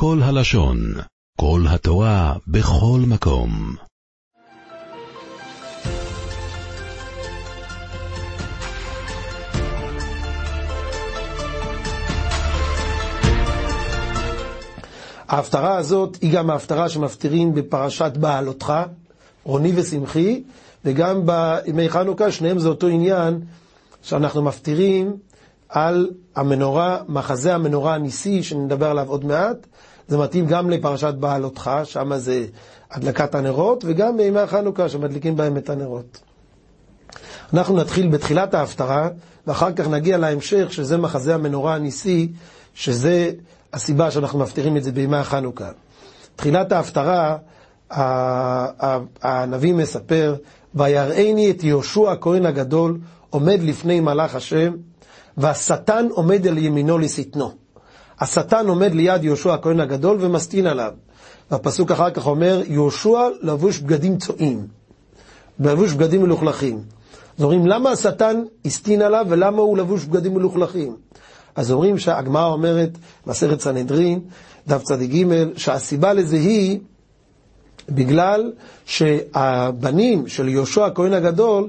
כל הלשון, כל התורה, בכל מקום. ההפטרה הזאת היא גם ההפטרה שמפטירים בפרשת בעלותך, רוני ושמחי, וגם בימי חנוכה, שניהם זה אותו עניין שאנחנו מפטירים על המנורה, מחזה המנורה הניסי, שנדבר עליו עוד מעט. זה מתאים גם לפרשת בעלותך, שם זה הדלקת הנרות, וגם בימי החנוכה, שמדליקים בהם את הנרות. אנחנו נתחיל בתחילת ההפטרה, ואחר כך נגיע להמשך, שזה מחזה המנורה הניסי, שזה הסיבה שאנחנו מפטירים את זה בימי החנוכה. תחילת ההפטרה, הנביא מספר, ויראני את יהושע הכהן הגדול עומד לפני מלאך השם, והשטן עומד על ימינו לשטנו. השטן עומד ליד יהושע הכהן הגדול ומסטין עליו. והפסוק אחר כך אומר, יהושע לבוש בגדים צועים, לבוש בגדים מלוכלכים. אז אומרים, למה השטן הסטין עליו ולמה הוא לבוש בגדים מלוכלכים? אז אומרים שהגמרא אומרת, מסכת סנהדרין, דף צדיק ג', שהסיבה לזה היא בגלל שהבנים של יהושע הכהן הגדול,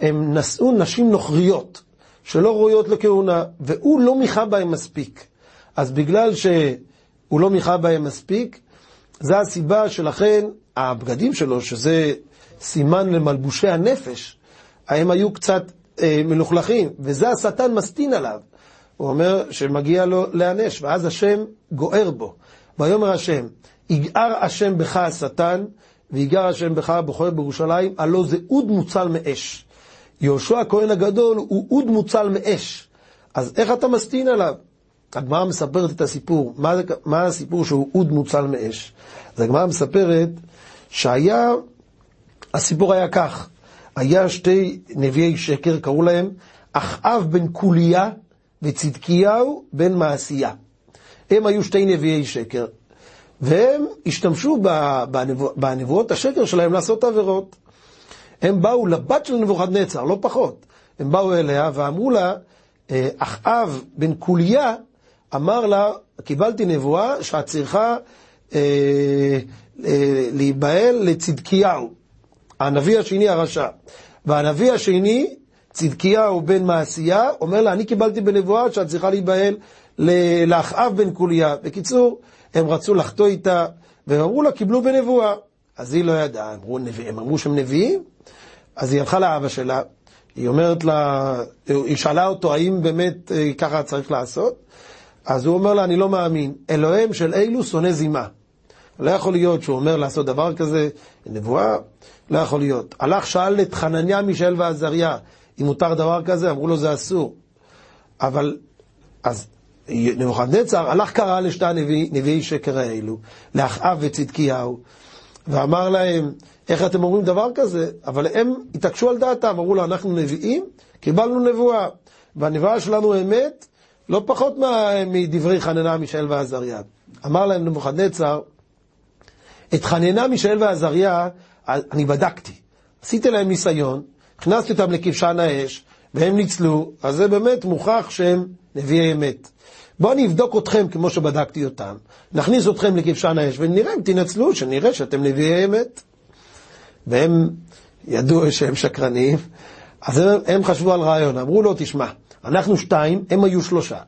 הם נשאו נשים נוכריות, שלא ראויות לכהונה, והוא לא מיכה בהם מספיק. אז בגלל שהוא לא מיכה בהם מספיק, זה הסיבה שלכן הבגדים שלו, שזה סימן למלבושי הנפש, הם היו קצת אה, מלוכלכים, וזה השטן מסטין עליו. הוא אומר שמגיע לו להיענש, ואז השם גוער בו. ויאמר השם, יגער השם בך השטן, ויגער השם בך הבוחר בירושלים, הלא זה אוד מוצל מאש. יהושע הכהן הגדול הוא אוד מוצל מאש. אז איך אתה מסטין עליו? הגמרא מספרת את הסיפור. מה, מה הסיפור שהוא אוד מוצל מאש? אז הגמרא מספרת שהיה, הסיפור היה כך, היה שתי נביאי שקר, קראו להם אחאב בן קוליה וצדקיהו בן מעשייה. הם היו שתי נביאי שקר, והם השתמשו בנבוא, בנבואות השקר שלהם לעשות עבירות. הם באו לבת של נבוכדנצר, לא פחות. הם באו אליה ואמרו לה, אה, אחאב בן קוליה אמר לה, קיבלתי נבואה שאת צריכה אה, אה, להיבהל לצדקיהו, הנביא השני הרשע. והנביא השני צדקיהו בן מעשייה, אומר לה, אני קיבלתי בנבואה שאת צריכה להיבהל לאחאב בן קוליה. בקיצור, הם רצו לחטוא איתה, והם אמרו לה, קיבלו בנבואה. אז היא לא ידעה, אמרו, הם אמרו שהם נביאים? אז היא הלכה לאבא שלה, היא אומרת לה, היא שאלה אותו, האם באמת אה, ככה צריך לעשות? אז הוא אומר לה, אני לא מאמין, אלוהים של אילו שונא זימה. לא יכול להיות שהוא אומר לעשות דבר כזה, נבואה, לא יכול להיות. הלך, שאל את חנניה, מישאל ועזריה, אם מותר דבר כזה, אמרו לו זה אסור. אבל, אז נבוכדנצר הלך קרא לשתי הנביאי נביאי שקר האלו, לאחאב וצדקיהו, ואמר להם, איך אתם אומרים דבר כזה? אבל הם התעקשו על דעתם, אמרו לו, אנחנו נביאים, קיבלנו נבואה, והנבואה שלנו אמת, לא פחות מדברי חננה, מישאל ועזריה. אמר להם נבוכדנצר, את חננה, מישאל ועזריה, אני בדקתי. עשיתי להם ניסיון, הכנסתי אותם לכבשן האש, והם ניצלו, אז זה באמת מוכח שהם נביאי אמת. בואו אני אבדוק אתכם כמו שבדקתי אותם, נכניס אתכם לכבשן האש ונראה אם תנצלו, שנראה שאתם נביאי אמת. והם ידעו שהם שקרנים, אז הם, הם חשבו על רעיון, אמרו לו, תשמע, אנחנו שתיים, הם היו שלושה.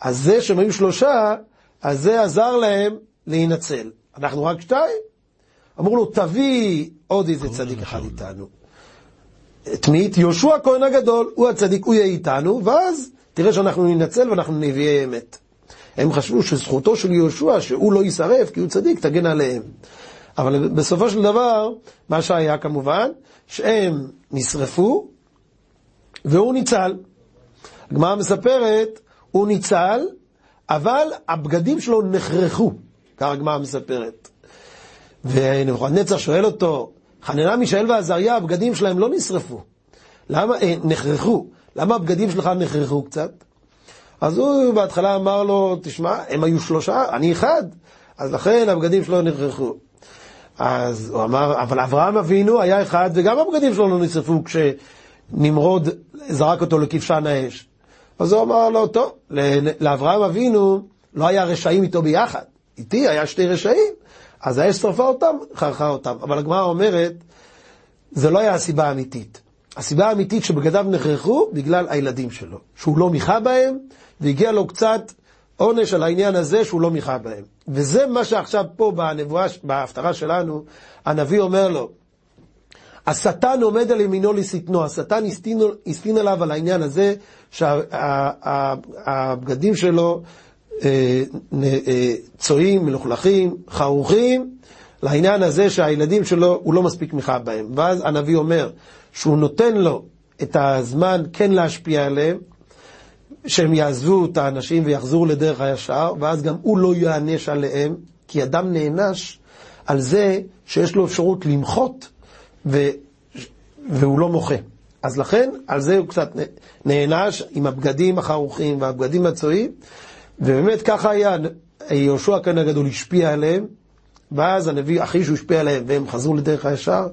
אז זה שהם היו שלושה, אז זה עזר להם להינצל. אנחנו רק שתיים. אמרו לו, תביא עוד איזה צדיק אחד איתנו. את מי? את יהושע הכהן הגדול, הוא הצדיק, הוא יהיה איתנו, ואז תראה שאנחנו ננצל ואנחנו נביאי אמת. הם חשבו שזכותו של יהושע, שהוא לא יישרף כי הוא צדיק, תגן עליהם. אבל בסופו של דבר, מה שהיה כמובן, שהם נשרפו והוא ניצל. הגמרא מספרת, הוא ניצל, אבל הבגדים שלו נחרחו, כך הגמרא מספרת. ונבוכדנצר שואל אותו, חננה, מישאל ועזריה, הבגדים שלהם לא נשרפו. למה? אה, נחרחו. למה הבגדים שלך נחרחו קצת? אז הוא בהתחלה אמר לו, תשמע, הם היו שלושה, אני אחד, אז לכן הבגדים שלו נחרחו. אז הוא אמר, אבל אברהם אבינו היה אחד, וגם הבגדים שלו לא נשרפו כשנמרוד זרק אותו לכבשן האש. אז הוא אמר לו, טוב, לאברהם אבינו לא היה רשעים איתו ביחד. איתי היה שתי רשעים, אז האש שרפה אותם, חרכה אותם. אבל הגמרא אומרת, זה לא היה הסיבה האמיתית. הסיבה האמיתית שבגדיו נחרחו, בגלל הילדים שלו. שהוא לא מיכה בהם, והגיע לו קצת עונש על העניין הזה שהוא לא מיכה בהם. וזה מה שעכשיו פה בנבואה, בהפטרה שלנו, הנביא אומר לו, השטן עומד על ימינו לשטנו, השטן הסטין עליו על העניין הזה שהבגדים שלו אה, אה, צועים, מלוכלכים, חרוכים, לעניין הזה שהילדים שלו, הוא לא מספיק מיכה בהם. ואז הנביא אומר שהוא נותן לו את הזמן כן להשפיע עליהם, שהם יעזבו את האנשים ויחזרו לדרך הישר, ואז גם הוא לא יענש עליהם, כי אדם נענש על זה שיש לו אפשרות למחות ו... והוא לא מוחה. אז לכן, על זה הוא קצת נענש עם הבגדים החרוכים והבגדים הצועים, ובאמת ככה היה, יהושע כאן הגדול השפיע עליהם, ואז הנביא, אחרי שהוא השפיע עליהם והם חזרו לדרך הישר,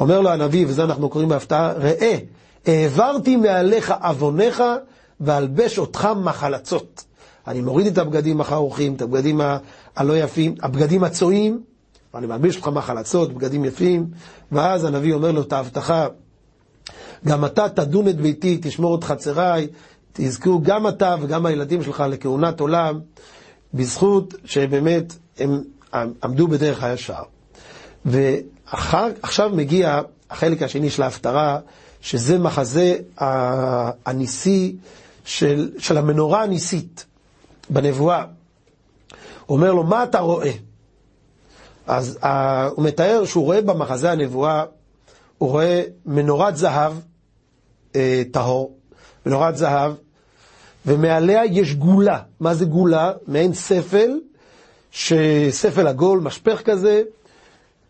אומר לו הנביא, וזה אנחנו קוראים בהפתעה, ראה, העברתי מעליך עווניך ואלבש אותך מחלצות. אני מוריד את הבגדים החרוכים, את הבגדים הלא יפים, הבגדים הצועים, ואני מלביש אותך מחלצות, בגדים יפים, ואז הנביא אומר לו את ההבטחה, גם אתה תדון את ביתי, תשמור את חצריי, תזכו גם אתה וגם הילדים שלך לכהונת עולם, בזכות שבאמת הם עמדו בדרך הישר. ועכשיו מגיע החלק השני של ההפטרה, שזה מחזה הניסי של, של המנורה הניסית בנבואה. הוא אומר לו, מה אתה רואה? אז uh, הוא מתאר שהוא רואה במחזה הנבואה, הוא רואה מנורת זהב uh, טהור, מנורת זהב, ומעליה יש גולה. מה זה גולה? מעין ספל, ספל עגול, משפך כזה,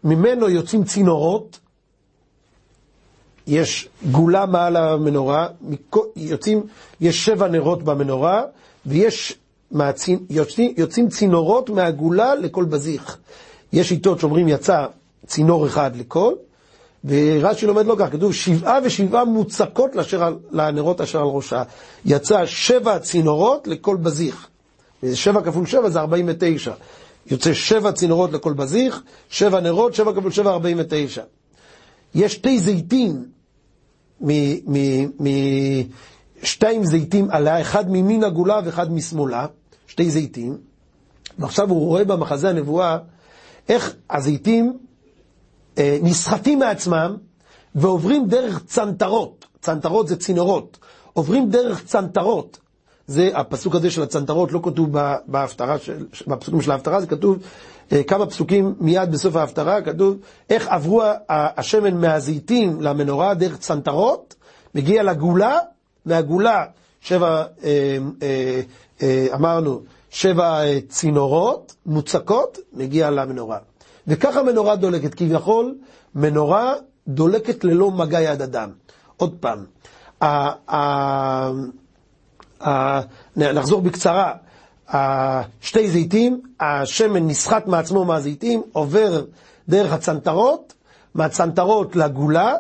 ממנו יוצאים צינורות, יש גולה מעל המנורה, יוצאים, יש שבע נרות במנורה, ויש. יוצאים, יוצאים צינורות מהגולה לכל בזיך. יש שיטות שאומרים יצא צינור אחד לכל, ורש"י לומד לא כך, כתוב שבעה ושבעה מוצקות לנרות אשר על ראשה. יצא שבע צינורות לכל בזיך. שבע כפול שבע זה ארבעים ותשע. יוצא שבע צינורות לכל בזיך, שבע נרות, שבע כפול שבע, ארבעים ותשע. יש שתי זיתים, שתיים זיתים עליה, אחד ממין הגולה ואחד משמאלה, שתי זיתים, ועכשיו הוא רואה במחזה הנבואה איך הזיתים אה, נסחטים מעצמם ועוברים דרך צנתרות, צנתרות זה צינורות, עוברים דרך צנתרות. זה הפסוק הזה של הצנתרות, לא כתוב בהפטרה, בפסוקים של ההפטרה, זה כתוב אה, כמה פסוקים מיד בסוף ההפטרה, כתוב איך עברו השמן מהזיתים למנורה דרך צנתרות, מגיע לגולה, מהגולה שבע, אה, אמרנו, שבע צינורות מוצקות, מגיע למנורה. וככה מנורה דולקת, כביכול מנורה דולקת ללא מגע יד אדם. עוד פעם, נחזור בקצרה, שתי זיתים, השמן נסחט מעצמו מהזיתים, עובר דרך הצנתרות, מהצנתרות לגולה,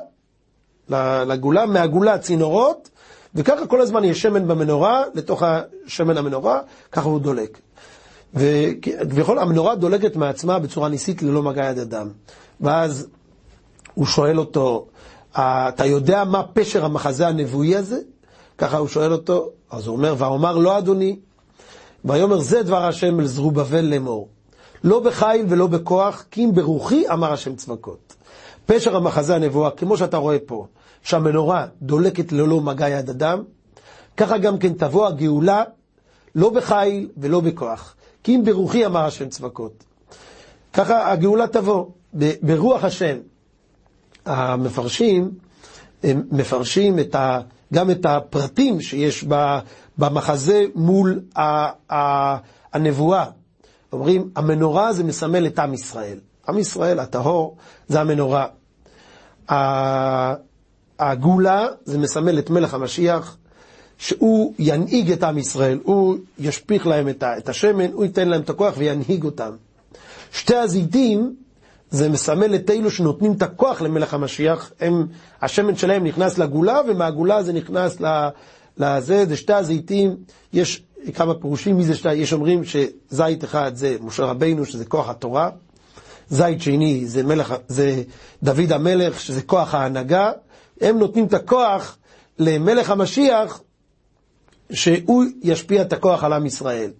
לגולה, מהגולה צינורות, וככה כל הזמן יש שמן במנורה, לתוך השמן המנורה, ככה הוא דולק. וכביכול המנורה דולקת מעצמה בצורה ניסית ללא מגע יד אדם. ואז הוא שואל אותו, אתה יודע מה פשר המחזה הנבואי הזה? ככה הוא שואל אותו, אז הוא אומר, ואומר לא אדוני, ויאמר זה דבר השם אל זרובבל לאמור. לא בחיל ולא בכוח, כי אם ברוחי אמר השם צבקות. פשר המחזה הנבואה, כמו שאתה רואה פה, שהמנורה דולקת ללא מגע יד אדם, ככה גם כן תבוא הגאולה, לא בחיל ולא בכוח. כי אם ברוחי אמר השם צבקות. ככה הגאולה תבוא, ברוח השם. המפרשים, הם מפרשים את ה, גם את הפרטים שיש במחזה מול הנבואה. אומרים, המנורה זה מסמל את עם ישראל. עם ישראל, הטהור, זה המנורה. הגאולה זה מסמל את מלך המשיח, שהוא ינהיג את עם ישראל, הוא ישפיך להם את השמן, הוא ייתן להם את הכוח וינהיג אותם. שתי הזיתים זה מסמל את אלו שנותנים את הכוח למלך המשיח, הם, השמן שלהם נכנס לגולה, ומהגולה זה נכנס לזה, זה שתי הזיתים, יש כמה פירושים מי זה שתי, יש אומרים שזית אחד זה משה רבינו, שזה כוח התורה, זית שני זה, מלך, זה דוד המלך, שזה כוח ההנהגה, הם נותנים את הכוח למלך המשיח, שהוא ישפיע את הכוח על עם ישראל.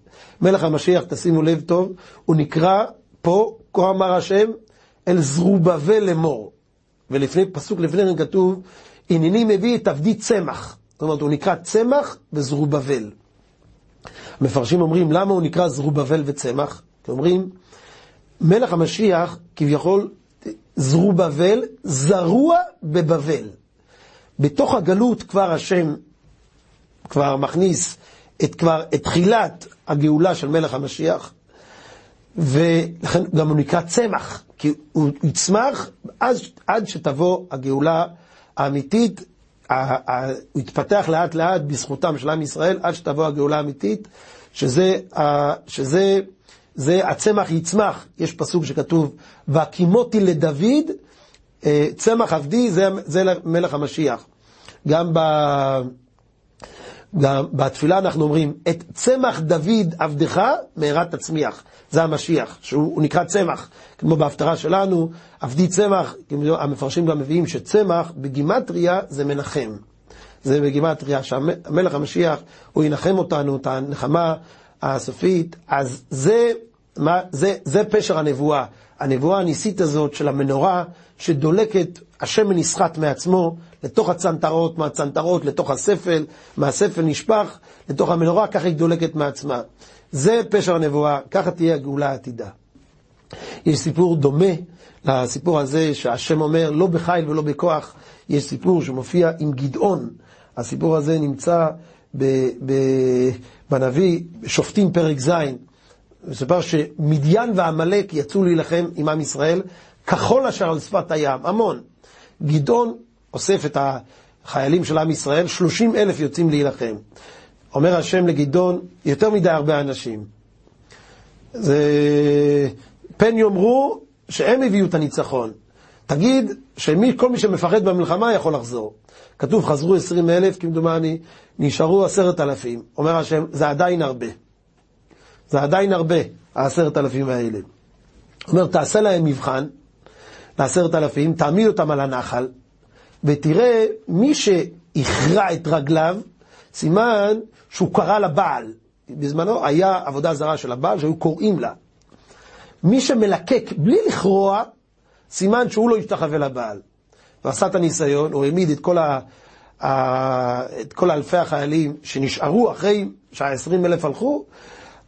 מלך המשיח, תשימו לב טוב, הוא נקרא פה, כה אמר השם, אל זרובבל לאמור. ולפני, פסוק לפני כן כתוב, הנני מביא את עבדי צמח. זאת אומרת, הוא נקרא צמח וזרובבל. המפרשים אומרים, למה הוא נקרא זרובבל וצמח? כי אומרים, מלך המשיח, כביכול, זרובבל, זרוע בבבל. בתוך הגלות כבר השם כבר מכניס את, כבר, את תחילת הגאולה של מלך המשיח, ולכן גם הוא נקרא צמח, כי הוא יצמח עד, עד שתבוא הגאולה האמיתית, הוא יתפתח לאט לאט בזכותם של עם ישראל, עד שתבוא הגאולה האמיתית, שזה, שזה זה הצמח יצמח, יש פסוק שכתוב, והקימותי לדוד, אה, צמח עבדי, זה, זה מלך המשיח. גם, ב, גם בתפילה אנחנו אומרים, את צמח דוד עבדך מהרה תצמיח. זה המשיח, שהוא נקרא צמח, כמו בהפטרה שלנו, עבדי צמח, המפרשים גם מביאים שצמח בגימטריה זה מנחם. זה בגימטריה, שהמלך המשיח, הוא ינחם אותנו, את הנחמה הסופית, אז זה, מה, זה, זה פשר הנבואה. הנבואה הניסית הזאת של המנורה שדולקת, השמן נסחט מעצמו לתוך הצנתרות, מהצנתרות לתוך הספל, מהספל נשפך לתוך המנורה, ככה היא דולקת מעצמה. זה פשר הנבואה, ככה תהיה הגאולה העתידה. יש סיפור דומה לסיפור הזה שהשם אומר, לא בחיל ולא בכוח, יש סיפור שמופיע עם גדעון. הסיפור הזה נמצא ב, ב, בנביא, שופטים פרק ז', מסופר שמדיין ועמלק יצאו להילחם עם עם ישראל, כחול אשר על שפת הים, המון. גדעון אוסף את החיילים של עם ישראל, 30 אלף יוצאים להילחם. אומר השם לגדעון, יותר מדי הרבה אנשים. זה... פן יאמרו שהם הביאו את הניצחון. תגיד שכל מי שמפחד במלחמה יכול לחזור. כתוב חזרו עשרים אלף, כמדומני, נשארו עשרת אלפים. אומר השם, זה עדיין הרבה. זה עדיין הרבה, העשרת אלפים האלה. אומר, תעשה להם מבחן, לעשרת אלפים, תעמיד אותם על הנחל, ותראה, מי שהכרע את רגליו, סימן שהוא קרא לבעל. בזמנו היה עבודה זרה של הבעל שהיו קוראים לה. מי שמלקק בלי לכרוע, סימן שהוא לא ישתחווה לבעל. ועשה את הניסיון, הוא העמיד את כל, ה, ה, את כל אלפי החיילים שנשארו אחרי שה-20 אלף הלכו,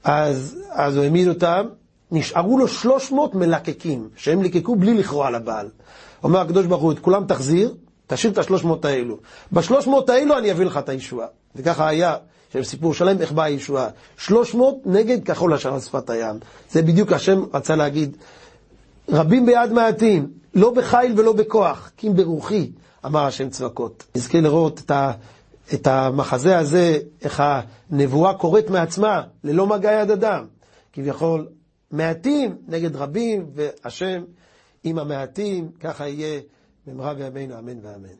אז, אז הוא העמיד אותם, נשארו לו 300 מלקקים, שהם ליקקו בלי לכרוע לבעל. אומר הקדוש ברוך הוא, את כולם תחזיר, תשאיר את השלוש מאות האלו. בשלוש מאות האלו אני אביא לך את הישועה. וככה היה, יש סיפור שלם איך באה הישועה. שלוש מאות נגד כחול השער על שפת הים. זה בדיוק השם רצה להגיד. רבים ביד מעטים, לא בחיל ולא בכוח, כי אם ברוחי, אמר השם צבקות. נזכה לראות את, ה, את המחזה הזה, איך הנבואה קורית מעצמה, ללא מגע יד אדם. כביכול, מעטים נגד רבים, והשם עם המעטים, ככה יהיה. במהרה בימינו אמן ואמן.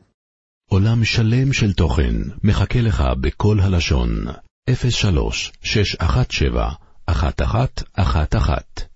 עולם שלם של תוכן מחכה לך בכל הלשון, 03 617 1111